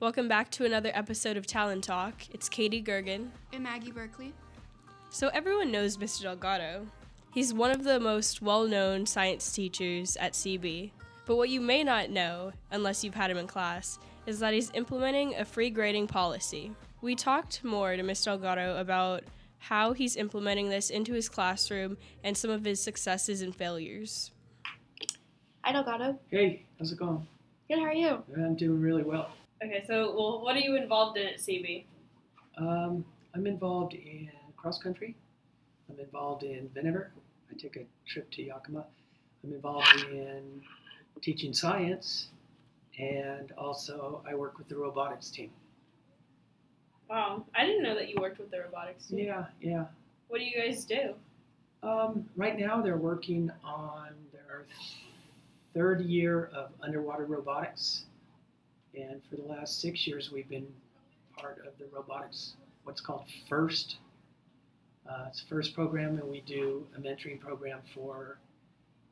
Welcome back to another episode of Talon Talk. It's Katie Gergen. And Maggie Berkeley. So, everyone knows Mr. Delgado. He's one of the most well known science teachers at CB. But what you may not know, unless you've had him in class, is that he's implementing a free grading policy. We talked more to Mr. Delgado about how he's implementing this into his classroom and some of his successes and failures. Hi, Delgado. Hey, how's it going? Good, how are you? I'm doing really well. Okay, so well, what are you involved in at CB? Um, I'm involved in cross country. I'm involved in vinegar. I take a trip to Yakima. I'm involved in teaching science, and also I work with the robotics team. Wow, I didn't know that you worked with the robotics team. Yeah, yeah. What do you guys do? Um, right now, they're working on their third year of underwater robotics, and for the last six years, we've been part of the robotics, what's called FIRST. Uh, it's FIRST program, and we do a mentoring program for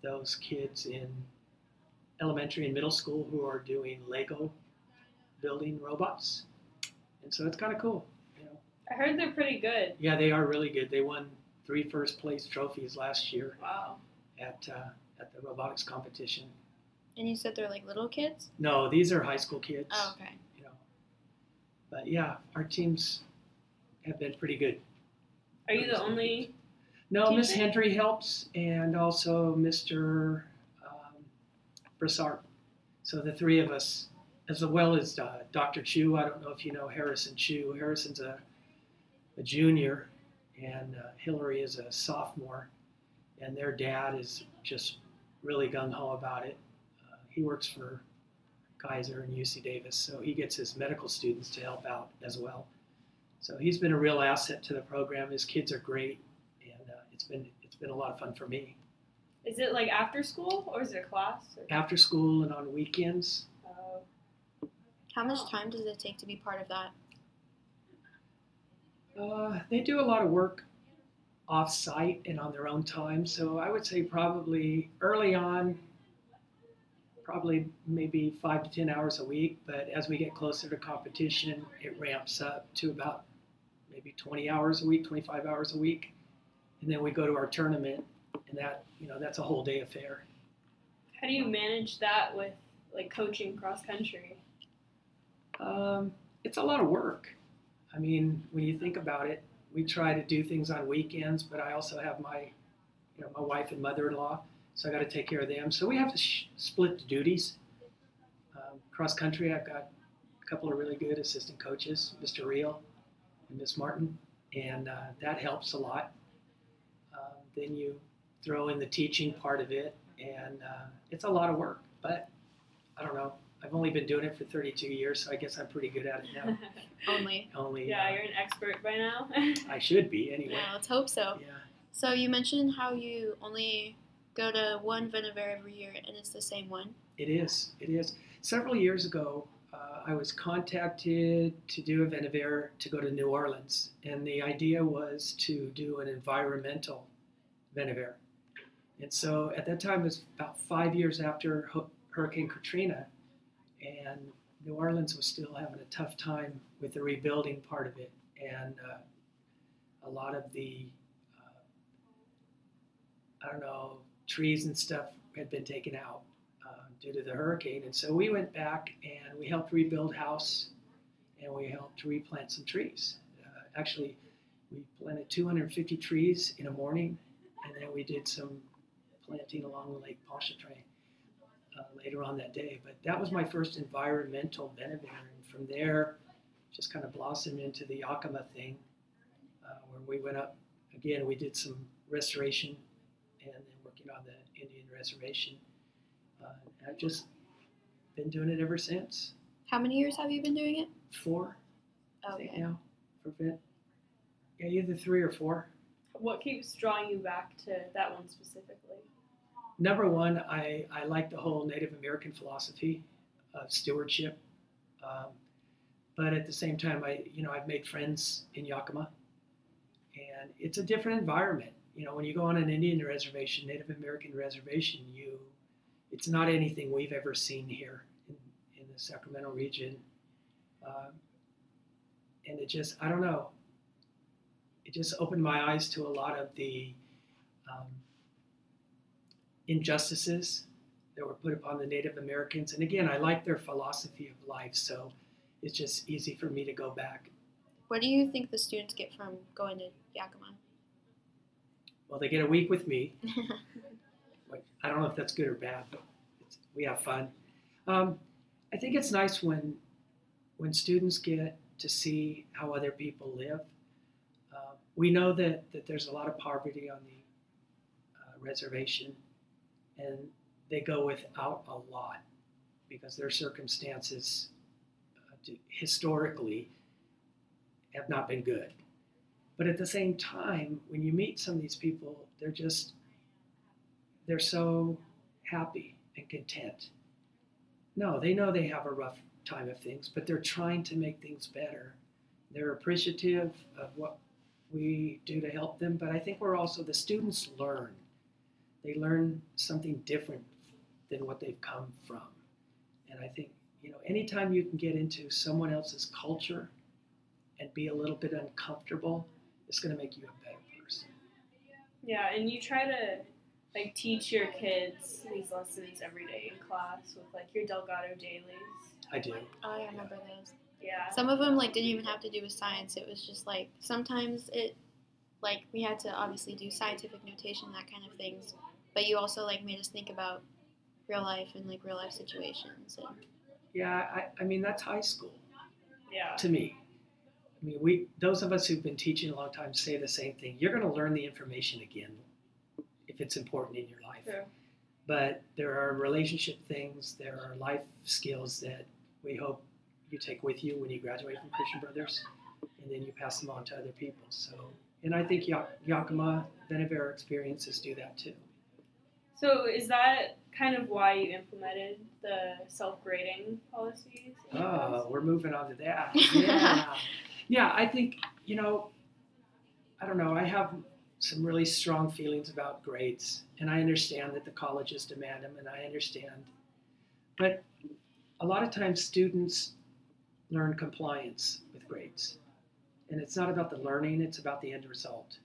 those kids in elementary and middle school who are doing Lego building robots, and so it's kind of cool. You know, I heard they're pretty good. yeah, they are really good. They won three first place trophies last year Wow. at uh, at the robotics competition. And you said they're like little kids? No, these are high school kids. Oh, okay. You know, but yeah, our teams have been pretty good. Are you the only? No, Miss Hendry helps, and also Mr. Um, Brassard. So the three of us, as well as uh, Dr. Chu. I don't know if you know Harrison Chu. Harrison's a, a junior, and uh, Hillary is a sophomore, and their dad is just really gung ho about it. He works for Kaiser and UC Davis, so he gets his medical students to help out as well. So he's been a real asset to the program. His kids are great and uh, it's been it's been a lot of fun for me. Is it like after school or is it a class? Or, After school and on weekends, uh, How much time does it take to be part of that? uh, they do a lot of work off site and on their own time. So I would say probably early on, probably maybe five to ten hours a week. But as we get closer to competition, it ramps up to about maybe 20 hours a week, 25 hours a week, and then we go to our tournament, and that you know that's a whole day affair. how do you manage that with like coaching cross country? Um, it's a lot of work. I mean, when you think about it, we try to do things on weekends, but I also have my, you know, my wife and mother-in-law, so I got to take care of them. So we have to sh- split the duties. Um, cross country, I've got a couple of really good assistant coaches, Mr. Reel and Miss Martin, and uh, that helps a lot. Um, then you throw in the teaching part of it, and uh, it's a lot of work, but I don't know. I've only been doing it for 32 years, so I guess I'm pretty good at it now. Only. Only yeah, uh, you're an expert by now. I should be anyway. Yeah, let's hope so. Yeah. So you mentioned how you only go to one Venever every year, and it's the same one. It is. It is. Several years ago, uh, I was contacted to do a Venever to go to New Orleans, and the idea was to do an environmental Venever. And so at that time, it was about five years after Hurricane Katrina, and New Orleans was still having a tough time with the rebuilding part of it, and uh, a lot of the uh, I don't know trees and stuff had been taken out uh, due to the hurricane, and so we went back and we helped rebuild house, and we helped replant some trees. Uh, actually, we planted 250 trees in a morning, and then we did some planting along the Lake Pontchartrain uh, later on that day. But that was my first environmental Venever, and from there, just kind of blossomed into the Yakima thing, uh, where we went up again. We did some restoration, and then working on the Indian reservation. Uh, I've just been doing it ever since. How many years have you been doing it? Four, I think Okay. now for Vent. Yeah, either three or four. what keeps drawing you back to that one specifically? Number one, I, I like the whole Native American philosophy of stewardship. Um, but at the same time, I you know I've made friends in Yakima, and it's a different environment. You know, when you go on an Indian reservation, Native American reservation, you it's not anything we've ever seen here in, in the Sacramento region. Um, and it just, I don't know, it just opened my eyes to a lot of the um, injustices that were put upon the Native Americans. And again, I like their philosophy of life, so it's just easy for me to go back. What do you think the students get from going to Yakima? Well, they get a week with me. Like, I don't know if that's good or bad, but it's, we have fun. Um, I think it's nice when when students get to see how other people live. Uh, we know that, that there's a lot of poverty on the uh, reservation, and they go without a lot because their circumstances uh, to, historically have not been good. But at the same time, when you meet some of these people, they're just they're so happy and content. No, they know they have a rough time of things, but they're trying to make things better. They're appreciative of what we do to help them, but I think we're also, the students learn. They learn something different than what they've come from. And I think, you know, anytime you can get into someone else's culture and be a little bit uncomfortable, it's going to make you a better person. Yeah, and you try to like teach your kids these lessons every day in class with like your Delgado dailies. I do. Oh, I remember those. Yeah. Some of them like didn't even have to do with science. It was just like sometimes it, like we had to obviously do scientific notation that kind of things, but you also like made us think about real life and like real life situations. And Yeah, I, I mean, that's high school Yeah. to me. I mean, we those of us who've been teaching a long time say the same thing. You're going to learn the information again if it's important in your life. True. But there are relationship things, there are life skills that we hope you take with you when you graduate from Christian Brothers, and then you pass them on to other people. So, and I think Ya- Yakima Benevera experiences do that too. So is that kind of why you implemented the self-grading policies? Oh, we're moving on to that. Yeah. Yeah, I think, you know, I don't know, I have some really strong feelings about grades, and I understand that the colleges demand them, and I understand. But a lot of times students learn compliance with grades. And it's not about the learning, it's about the end result.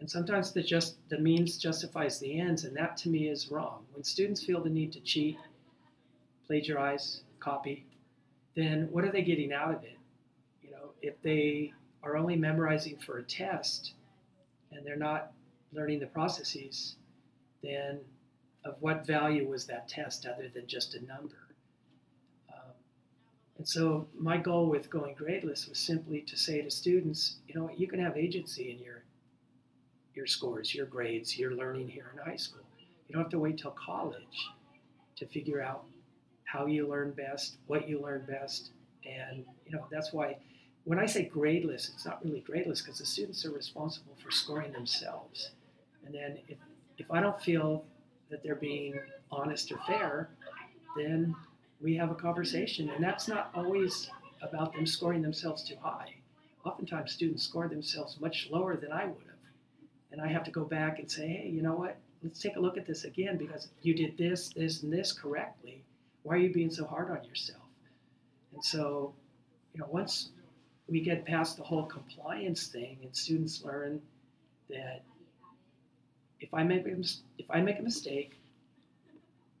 And sometimes the just the means justifies the ends, and that to me is wrong. When students feel the need to cheat, plagiarize, copy, then what are they getting out of it? If they are only memorizing for a test and they're not learning the processes, then of what value was that test other than just a number? Um, and so my goal with going gradeless was simply to say to students, you know, you can have agency in your your scores, your grades, your learning here in high school. You don't have to wait till college to figure out how you learn best, what you learn best, and you know that's why when I say gradeless, it's not really gradeless because the students are responsible for scoring themselves. And then if if I don't feel that they're being honest or fair, then we have a conversation, and that's not always about them scoring themselves too high. Oftentimes, students score themselves much lower than I would have, and I have to go back and say, hey, you know what? Let's take a look at this again because you did this, this, and this correctly. Why are you being so hard on yourself? And so, you know, once we get past the whole compliance thing and students learn that if I make a, if I make a mistake,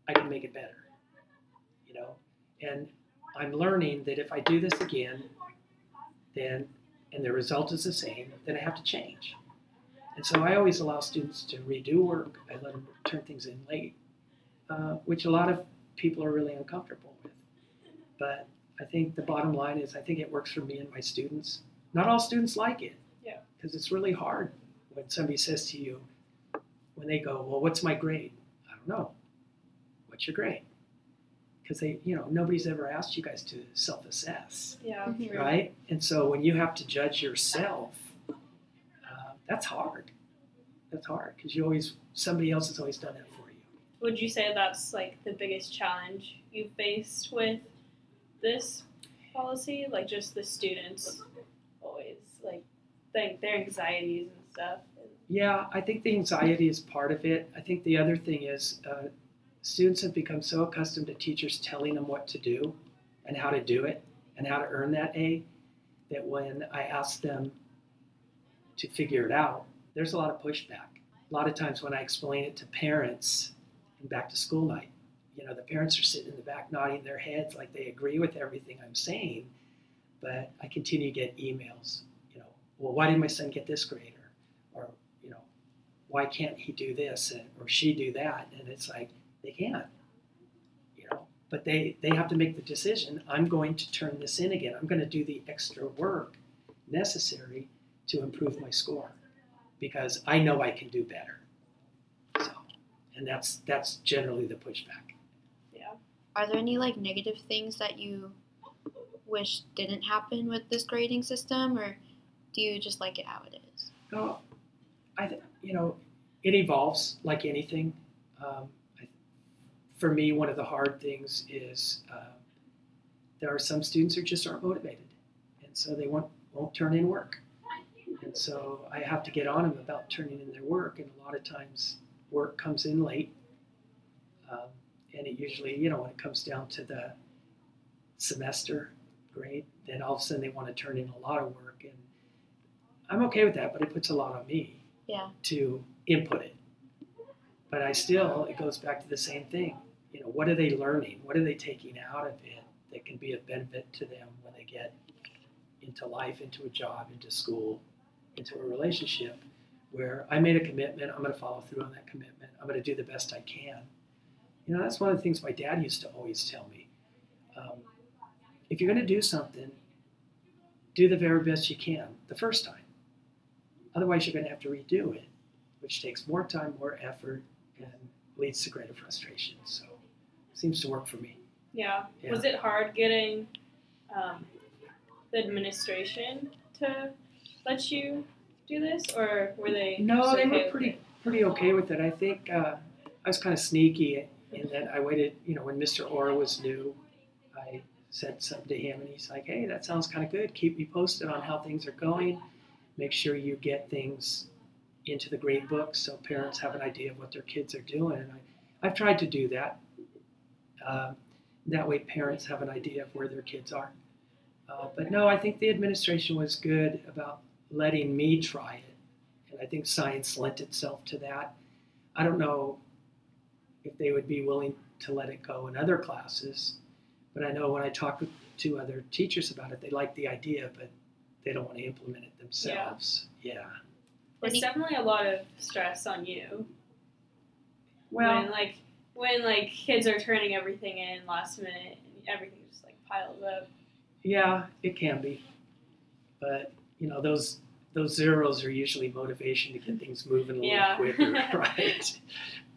I can make it better. You know, and I'm learning that if I do this again, then and the result is the same, then I have to change. And so I always allow students to redo work. I let them turn things in late, uh, which a lot of people are really uncomfortable with. But I think the bottom line is I think it works for me and my students. Not all students like it. Yeah. Because it's really hard when somebody says to you, when they go, Well, what's my grade? I don't know. What's your grade? Because they, you know, nobody's ever asked you guys to self assess, Yeah. Mhm. right? And so when you have to judge yourself, uh, that's hard. That's hard because you always, somebody else has always done that for you. Would you say that's like the biggest challenge you faced with this policy? Like just the students always like think their anxieties and stuff. Yeah, I think the anxiety is part of it. I think the other thing is uh, students have become so accustomed to teachers telling them what to do and how to do it and and how to earn that A, that when I ask them to figure it out, there's a lot of pushback. A lot of times when I explain it to parents in back to school night, you know, the parents are sitting in the back nodding their heads like they agree with everything I'm saying, but I continue to get emails, you know, well, why did my son get this grade? Or, or you know, why can't he do this and, or she do that? And it's like, they can't, you know, but they, they have to make the decision, I'm going to turn this in again. I'm going to do the extra work necessary to improve my score because I know I can do better. So, and that's that's generally the pushback. Are there any like negative things that you wish didn't happen with this grading system, or do you just like it how it is? No, I th- you know it evolves like anything. Um, I, for me, one of the hard things is uh, there are some students who just aren't motivated, and so they won't won't turn in work, and so I have to get on them about turning in their work, and a lot of times work comes in late. Um, and it usually, you know, when it comes down to the semester grade, then all of a sudden they want to turn in a lot of work, and I'm okay with that, but it puts a lot on me Yeah. to input it. But I still, it goes back to the same thing. You know, what are they learning? What are they taking out of it that can be a benefit to them when they get into life, into a job, into school, into a relationship? Where I made a commitment, I'm going to follow through on that commitment. I'm going to do the best I can. You know, that's one of the things my dad used to always tell me. Um, if you're going to do something, do the very best you can the first time. Otherwise, you're going to have to redo it, which takes more time, more effort, and leads to greater frustration. So, seems to work for me. Yeah. Yeah. Was it hard getting um, the administration to let you do this, or were they? No, they okay were pretty pretty okay with it. I think uh, I was kind of sneaky in that I waited. You know, when Mr. Orr was new, I said something to him, and he's like, "Hey, that sounds kind of good. Keep me posted on how things are going. Make sure you get things into the grade book so parents have an idea of what their kids are doing." And I, I've tried to do that. Um, that way, parents have an idea of where their kids are. Uh, but no, I think the administration was good about letting me try it and I think science lent itself to that. I don't know if they would be willing to let it go in other classes, but I know when I talk to other teachers about it, they like the idea, but they don't want to implement it themselves. Yeah. What do It's definitely a lot of stress on you. Well, when like when like kids are turning everything in last minute and everything just like piles up. yeah, it can be, but you know those those zeros are usually motivation to get things moving a little Yeah. quicker, right?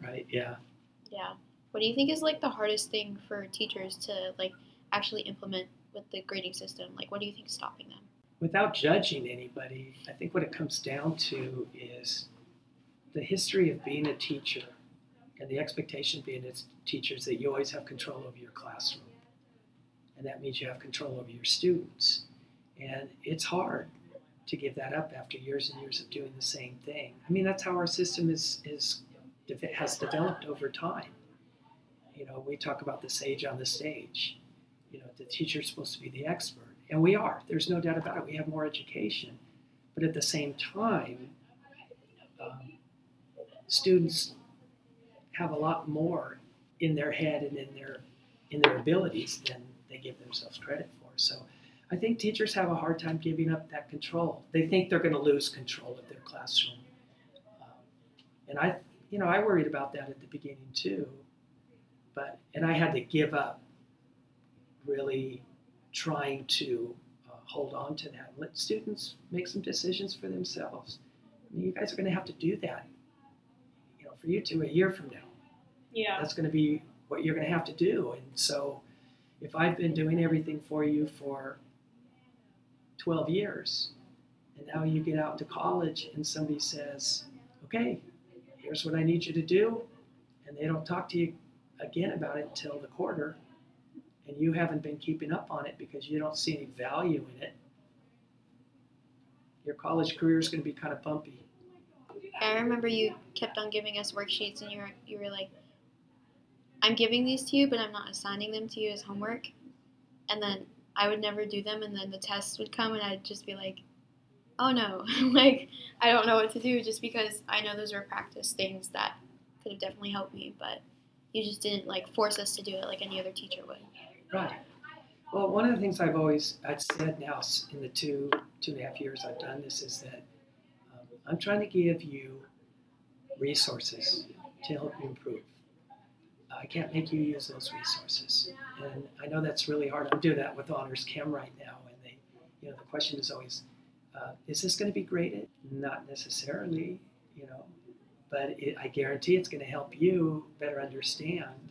Right. Yeah. Yeah. What do you think is like the hardest thing for teachers to like actually implement with the grading system? Like, what do you think is stopping them? without judging anybody, I think what it comes down to is the history of being a teacher and the expectation being a teacher is that you always have control over your classroom. And that means you have control over your students. And it's hard to give that up after years and years of doing the same thing. I mean, that's how our system is, is has developed over time. You know, we talk about the sage on the stage. You know, the teacher's supposed to be the expert. And we are. There's no doubt about it. We have more education. But at the same time, um, students have a lot more in their head and in their in their abilities than they give themselves credit for. So I think teachers have a hard time giving up that control. They think they're going to lose control of their classroom. Um, and I, you know, I worried about that at the beginning too. But and I had to give up really trying to uh, hold on to that. Let students make some decisions for themselves. I mean, you guys are going to have to do that. You know, for you two a year from now, Yeah. that's going to be what you're going to have to do. And so, if I've been doing everything for you for 12 years, and now you get out into college and somebody says, "Okay, here's what I need you to do," and they don't talk to you again about it until the quarter, and you haven't been keeping up on it because you don't see any value in it, your college career is going to be kind of bumpy. I remember you kept on giving us worksheets, and you were you were like, "I'm giving these to you, but I'm not assigning them to you as homework." And then I would never do them, and then the tests would come, and I'd just be like, oh no, like I don't know what to do, just because I know those were practice things that could have definitely helped me, but you just didn't like force us to do it like any other teacher would. Right. Well, one of the things I've always I've said now in the two two and a half years I've done this is that um, I'm trying to give you resources to help you improve. I can't make you use those resources, and I know that's really hard. I'm doing that with Honors Chem right now, and they, you know, the question is always, uh, is this going to be graded? Not necessarily, you know, but it, I guarantee it's going to help you better understand.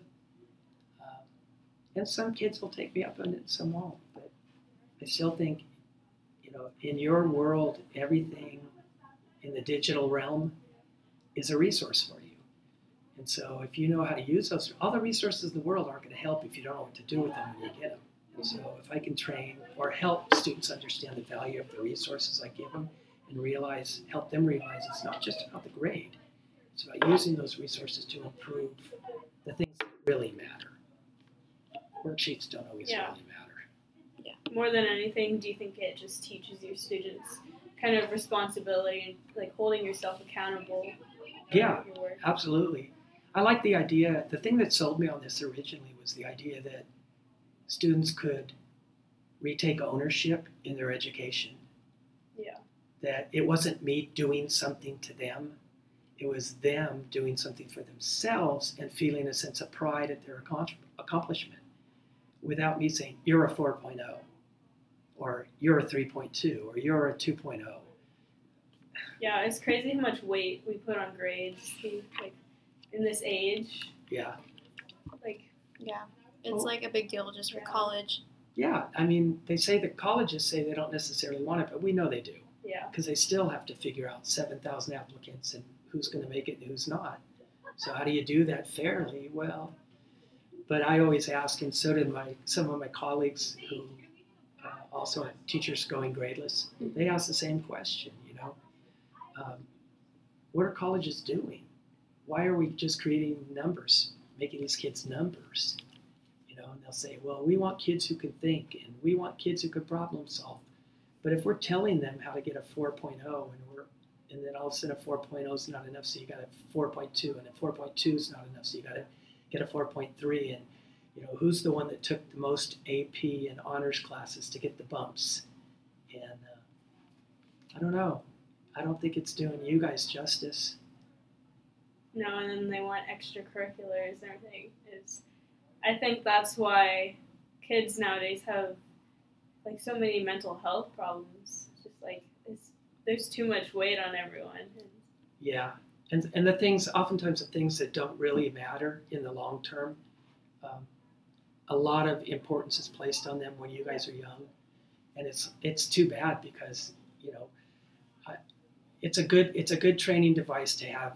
Um, and some kids will take me up on it, some won't. But I still think, you know, in your world, everything in the digital realm is a resource for you. And so if you know how to use those, all the resources in the world aren't going to help if you don't know what to do with them when you get them. And so if I can train or help students understand the value of the resources I give them and realize, help them realize it's not just about the grade. It's about using those resources to improve the things that really matter. Worksheets don't always Yeah. really matter. Yeah. More than anything, do you think it just teaches your students kind of responsibility and like holding yourself accountable? Yeah. Absolutely. I like the idea. The thing that sold me on this originally was the idea that students could retake ownership in their education. Yeah. That it wasn't me doing something to them, it was them doing something for themselves and feeling a sense of pride at their accomplishment without me saying, you're a 4.0, or you're a 3.2, or you're a oh." 2.0. Yeah, it's crazy how much weight we put on grades. Like in this age, Yeah. like Yeah, it's Oh. like a big deal just for Yeah. college. Yeah, I mean, they say that colleges say they don't necessarily want it, but we know they do. yeah, because they still have to figure out 7,000 applicants and who's going to make it and who's not. So how do you do that fairly? Well, but I always ask, and so did my some of my colleagues who uh, also are teachers going gradeless. They ask the same question. You know, um, what are colleges doing? Why are we just creating numbers, making these kids numbers? And they'll say, well, we want kids who can think, and we want kids who can problem solve. But if we're telling them how to get a 4.0 and we're and then all of a sudden a 4.0 is not enough, so you got a 4.2, and a 4.2 is not enough, so you got to get a 4.3. And you know who's the one that took the most AP and honors classes to get the bumps? And uh, I don't know. I don't think it's doing you guys justice. no, and then they want extracurriculars and everything. Is I think that's why kids nowadays have like so many mental health problems. It's just like it's, there's too much weight on everyone. Yeah, and and the things oftentimes the things that don't really matter in the long term, um, a lot of importance is placed on them when you guys are young, and it's it's too bad because you know, it's a good it's a good training device to have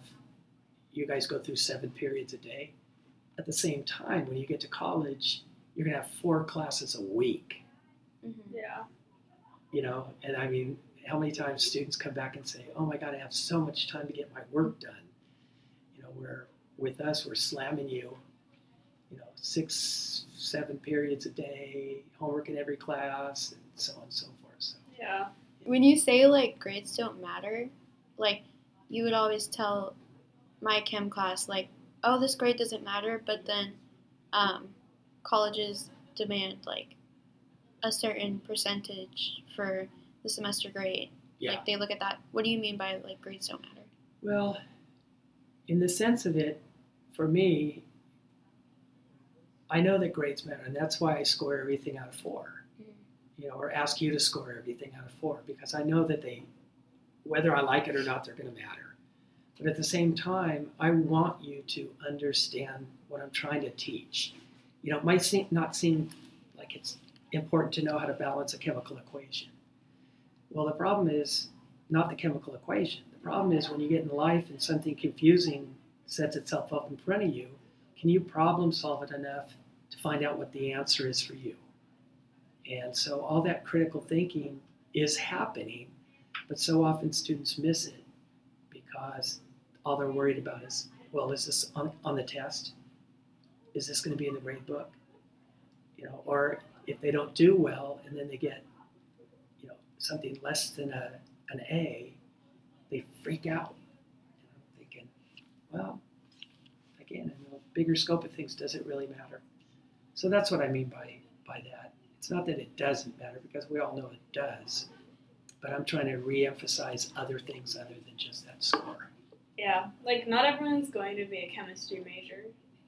you guys go through seven periods a day. At the same time, when you get to college, you're gonna have four classes a week. Mm-hmm. yeah, you know and i mean how many times students come back and say oh my god i have so much time to get my work done you know where with us we're slamming you you know six seven periods a day homework in every class and so on and so forth so yeah, When you say like grades don't matter, like you would always tell my chem class like, oh, this grade doesn't matter, but then um, colleges demand like a certain percentage for the semester grade. yeah Like they look at that. What do you mean by like grades don't matter? well in the sense of it for me i know that grades matter and that's why i score everything out of four you know, or ask you to score everything out of four because I know that they, whether I like it or not, they're going to matter. But at the same time, I want you to understand what I'm trying to teach. You know, it might seem, not seem like it's important to know how to balance a chemical equation. Well, the problem is not the chemical equation. The problem is when you get in life and something confusing sets itself up in front of you, can you problem solve it enough to find out what the answer is for you? And so all that critical thinking is happening, but so often students miss it because all they're worried about is, well, is this on, on the test? Is this going to be in the grade book? You know, or if they don't do well and then they get, you know, something less than a, an A, they freak out. You know, well, again, in the bigger scope of things, does it really matter? So that's what I mean by by that. It's not that it doesn't matter because we all know it does, but I'm trying to re-emphasize other things other than just that score. Yeah, like not everyone's going to be a chemistry major.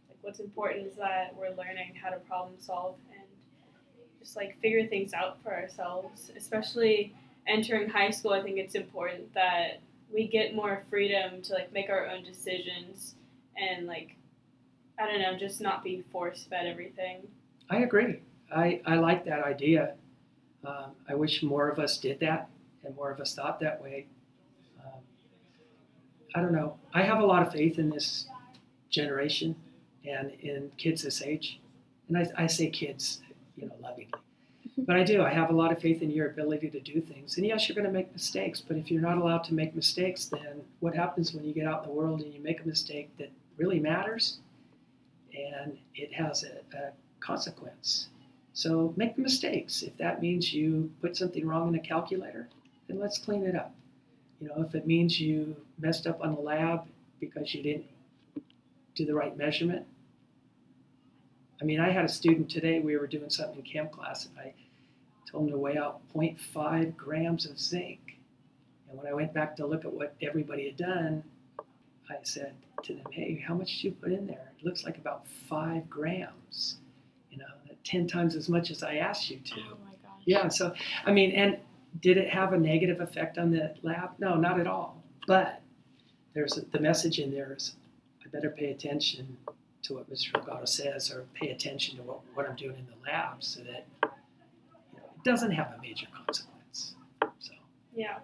Like what's important is that we're learning how to problem solve and just like figure things out for ourselves. Especially entering high school, I think it's important that we get more freedom to like make our own decisions and like I don't know, just not be force fed everything. I agree. I, I like that idea. Um, I wish more of us did that and more of us thought that way. I don't know. I have a lot of faith in this generation and in kids this age. And I, I say kids, you know, lovingly. Mm-hmm. But I do. I have a lot of faith in your ability to do things. And yes, you're going to make mistakes. But if you're not allowed to make mistakes, then what happens when you get out in the world and you make a mistake that really matters and it has a, a consequence? So make the mistakes. If that means you put something wrong in a calculator, then let's clean it up. You know, if it means you messed up on the lab because you didn't do the right measurement. I mean, I had a student today, we were doing something in chem class, and I told him to weigh out 0.5 grams of zinc. And when I went back to look at what everybody had done, I said to them, hey, how much did you put in there? It looks like about five grams. You know, 10 times as much as I asked you to. Oh my gosh. Yeah, so I mean, and did it have a negative effect on the lab? No, not at all. But there's a, the message in there is I better pay attention to what Mr. Delgado says, or pay attention to what, what I'm doing in the lab, so that you know, it doesn't have a major consequence. So Yeah.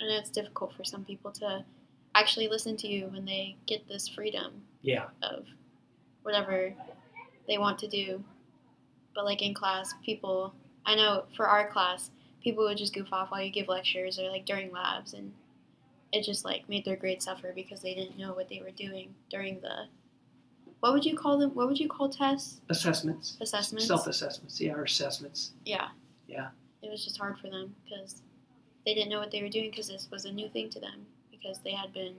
And it's difficult for some people to actually listen to you when they get this freedom yeah, of whatever they want to do. But like in class, people I know for our class, people would just goof off while you give lectures or like during labs and it just like made their grades suffer because they didn't know what they were doing during the what would you call them what would you call tests? assessments, Assessments? self-assessments, yeah, or assessments. Yeah. Yeah. It was just hard for them because they didn't know what they were doing because this was a new thing to them because they had been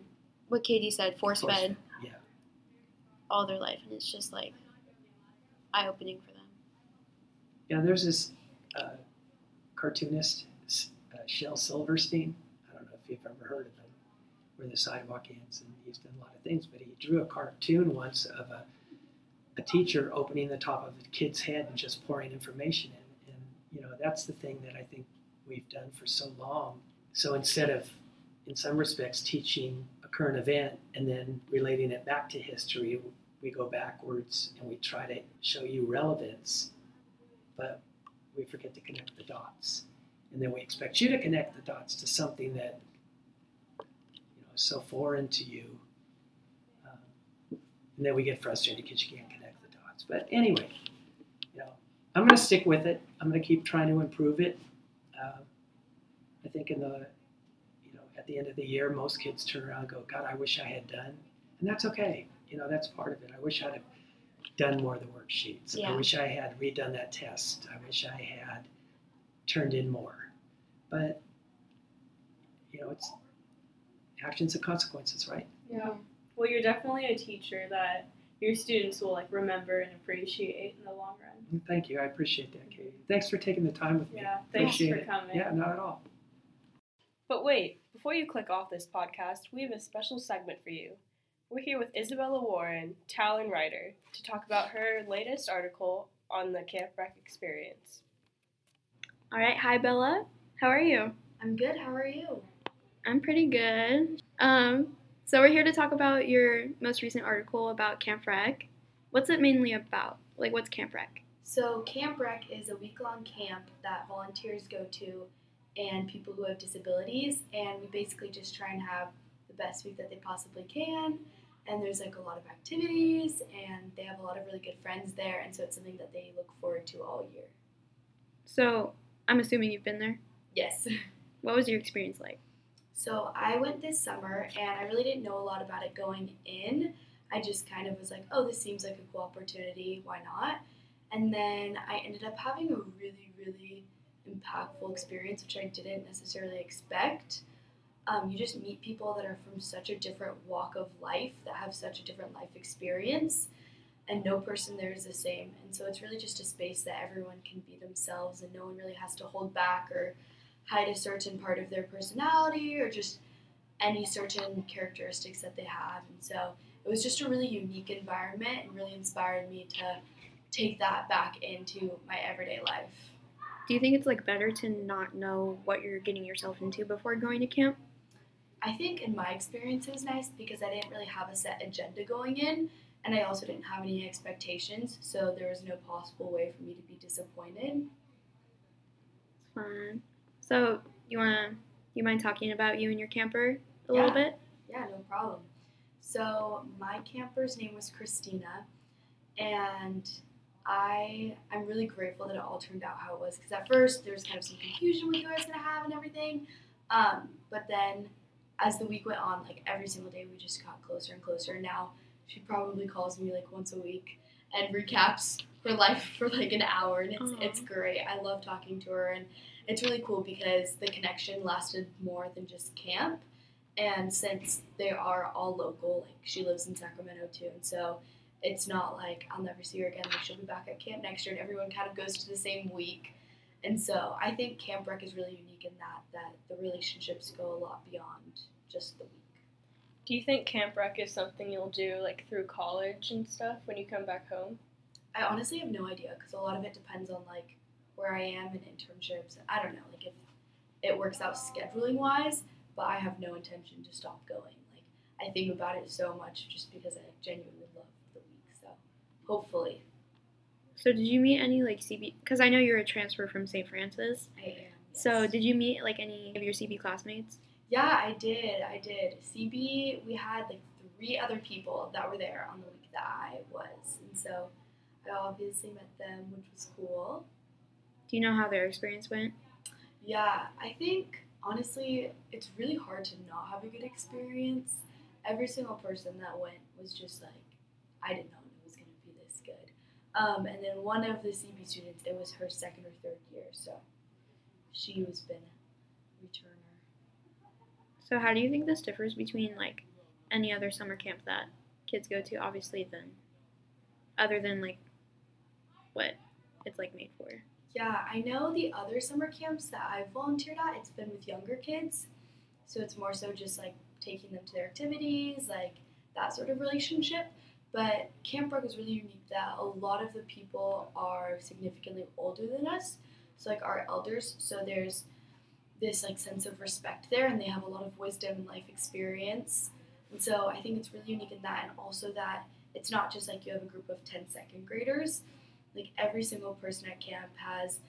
what Katie said force Force fed Yeah, all their life and it's just like eye opening for them. yeah. There's this uh, cartoonist, uh, Shel Silverstein. I don't know if you've ever heard of him. Where the sidewalk ends, and he's done a lot of things. But he drew a cartoon once of a, a teacher opening the top of a kid's head and just pouring information in. And you know that's the thing that I think we've done for so long. So instead of, in some respects, teaching a current event and then relating it back to history, we go backwards and we try to show you relevance, but we forget to connect the dots. And then we expect you to connect the dots to something that you know is so foreign to you. Um, and then we get frustrated because you can't connect the dots. But anyway, you know, I'm going to stick with it. I'm going to keep trying to improve it. Um, I think in the you know at the end of the year, most kids turn around and go, "God, I wish I had done," and that's okay. You know, that's part of it. I wish I'd have done more of the worksheets. I wish I had redone that test. I wish I had turned in more. But you know, it's actions and consequences, right? Yeah. Well, you're definitely a teacher that your students will like remember and appreciate in the long run. Mm, thank you. I appreciate that, Katie. Thanks for taking the time with me. Yeah. Thanks Appreciate for it. coming. Yeah, not at all. But wait, before you click off this podcast, we have a special segment for you. We're here with Isabella Warren, Talon writer, to talk about her latest article on the Camp Rec experience. All right, hi Bella. How are you? I'm good. How are you? I'm pretty good. Um, so we're here to talk about your most recent article about Camp Rec. What's it mainly about? Like, what's Camp Rec? So, Camp Rec is a week long camp that volunteers go to and people who have disabilities. And we basically just try and have the best week that they possibly can. And there's like a lot of activities, and they have a lot of really good friends there. And so, it's something that they look forward to all year. So I'm assuming you've been there. Yes. What was your experience like? So, I went this summer and I really didn't know a lot about it going in. I just kind of was like, oh, this seems like a cool opportunity. Why not? And then I ended up having a really, really impactful experience, which I didn't necessarily expect. Um, you just meet people that are from such a different walk of life, that have such a different life experience, and no person there is the same. And so it's really just a space that everyone can be themselves, and no one really has to hold back or hide a certain part of their personality or just any certain characteristics that they have. And so it was just a really unique environment and really inspired me to take that back into my everyday life. Do you think it's like better to not know what you're getting yourself into before going to camp? I think in my experience it was nice because I didn't really have a set agenda going in and I also didn't have any expectations, so there was no possible way for me to be disappointed. Fun. So you wanna you mind talking about you and your camper a little bit? Yeah, no problem. So my camper's name was Christina, and I I'm really grateful that it all turned out how it was. Because at first there was kind of some confusion with who I was gonna have and everything, um, but then as the week went on, like every single day we just got closer and closer. And now she probably calls me like once a week and recaps her life for like an hour, and it's it's great. I love talking to her, and it's really cool because the connection lasted more than just camp. And since they are all local, like she lives in Sacramento too, and so it's not like I'll never see her again. Like she'll be back at camp next year, and everyone kind of goes to the same week. And so I think Camp Rec is really unique in that that the relationships go a lot beyond just the week. Do you think camp rec is something you'll do like through college and stuff when you come back home? I honestly have no idea because a lot of it depends on like where I am and internships. I don't know, like if it works out scheduling wise, but I have no intention to stop going. Like I think about it so much just because I genuinely love the week. So hopefully So did you meet any like CB? Because I know you're a transfer from St. Francis. I am. So did you meet like any of your CB classmates? Yeah, I did. I did. CB, we had like three other people that were there on the week that I was, and so I obviously met them, which was cool. Do you know how their experience went? Yeah, I think honestly, it's really hard to not have a good experience. Every single person that went was just like, I did not know it was going to be this good. Um, and then one of the CB students, it was her second or third year, so she was been a returner. So how do you think this differs between like any other summer camp that kids go to? Obviously, then other than like what it's like made for. Yeah, I know the other summer camps that I've volunteered at, it's been with younger kids. So it's more so just like taking them to their activities, like that sort of relationship. But Camp Rec is really unique that a lot of the people are significantly older than us. So like our elders, so there's this like sense of respect there and they have a lot of wisdom and life experience. And so I think it's really unique in that and also that it's not just like you have a group of 10 second graders like every single person at camp has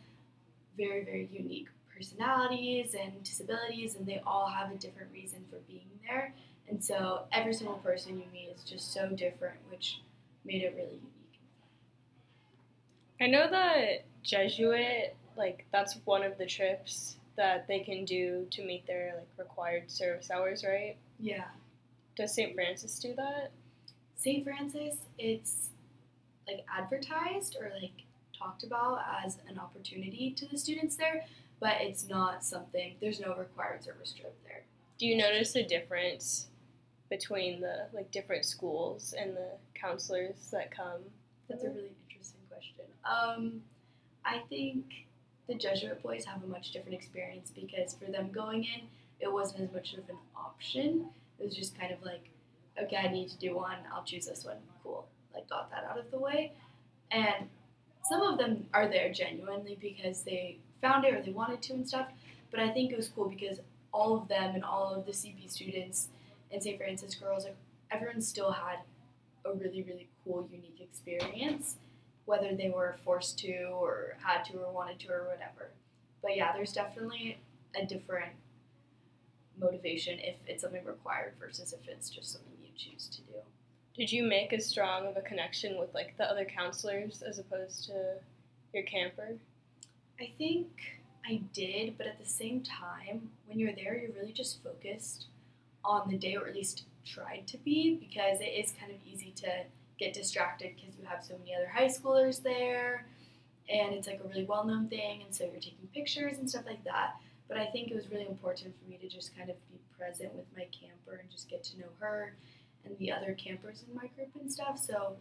very very unique personalities and disabilities and they all have a different reason for being there and so every single person you meet is just so different which made it really unique I know that Jesuit, like that's one of the trips that they can do to meet their like required service hours, right? yeah Does St. Francis do that? st francis it's like advertised or like talked about as an opportunity to the students there but it's not something there's no required service trip there Do you notice a difference between the like different schools and the counselors that come? That's a really interesting question. Um, I think the Jesuit boys have a much different experience because for them going in, it wasn't as much of an option. It was just kind of like, okay, I need to do one. I'll choose this one. Cool. Like got that out of the way. And some of them are there genuinely because they found it or they wanted to and stuff. But I think it was cool because all of them and all of the CB students and St. Francis girls, like everyone still had a really, really cool, unique experience, whether they were forced to or had to or wanted to or whatever. But yeah, there's definitely a different motivation if it's something required versus if it's just something you choose to do. Did you make as strong of a connection with like the other counselors as opposed to your camper? I think I did, but at the same time, when you're there, you're really just focused on the day, or at least tried to be, because it is kind of easy to get distracted because you have so many other high schoolers there and it's like a really well-known thing and so you're taking pictures and stuff like that. But i think it was really important for me to just kind of be present with my camper and just get to know her and the other campers in my group and stuff. So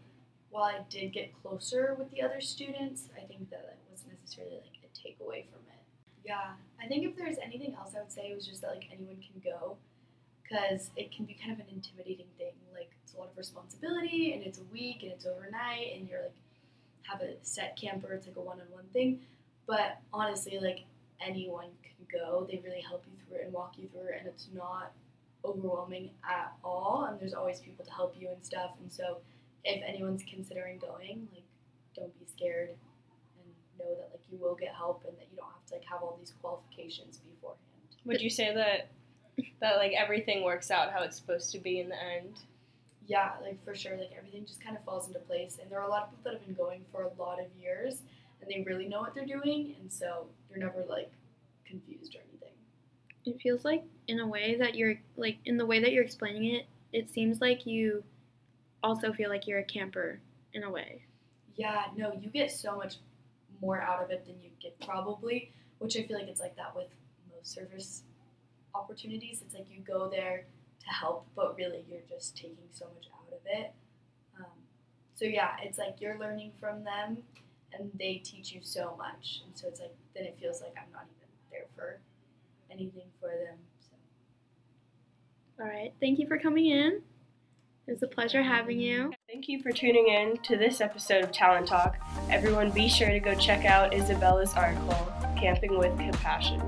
while i did get closer with the other students i think that it wasn't necessarily like a takeaway from it. Yeah. I think if there's anything else i would say it was just that like anyone can go because it can be kind of an intimidating thing. Like it's a lot of responsibility and it's a week and it's overnight and you're like have a set camper it's like a one-on-one thing. But honestly like anyone can go. They really help you through it and walk you through it and it's not overwhelming at all and there's always people to help you and stuff. And so if anyone's considering going like don't be scared and know that like you will get help and that you don't have to like have all these qualifications beforehand. Would you say that that like everything works out how it's supposed to be in the end? yeah, like for sure, like everything just kind of falls into place. And there are a lot of people that have been going for a lot of years and they really know what they're doing. And so they're never like confused or anything. It feels like in a way that you're like in the way that you're explaining it, it seems like you also feel like you're a camper in a way. Yeah, no, you get so much more out of it than you get probably, which I feel like it's like that with most service opportunities. It's like you go there to help, but really you're just taking so much out of it. Um, so yeah, it's like you're learning from them, and they teach you so much, and so it's like then it feels like I'm not even there for anything for them. So All right. Thank you for coming in. It was a pleasure having you. Thank you for tuning in to this episode of Talon Talk. Everyone, be sure to go check out Isabella's article, Camping with Compassion.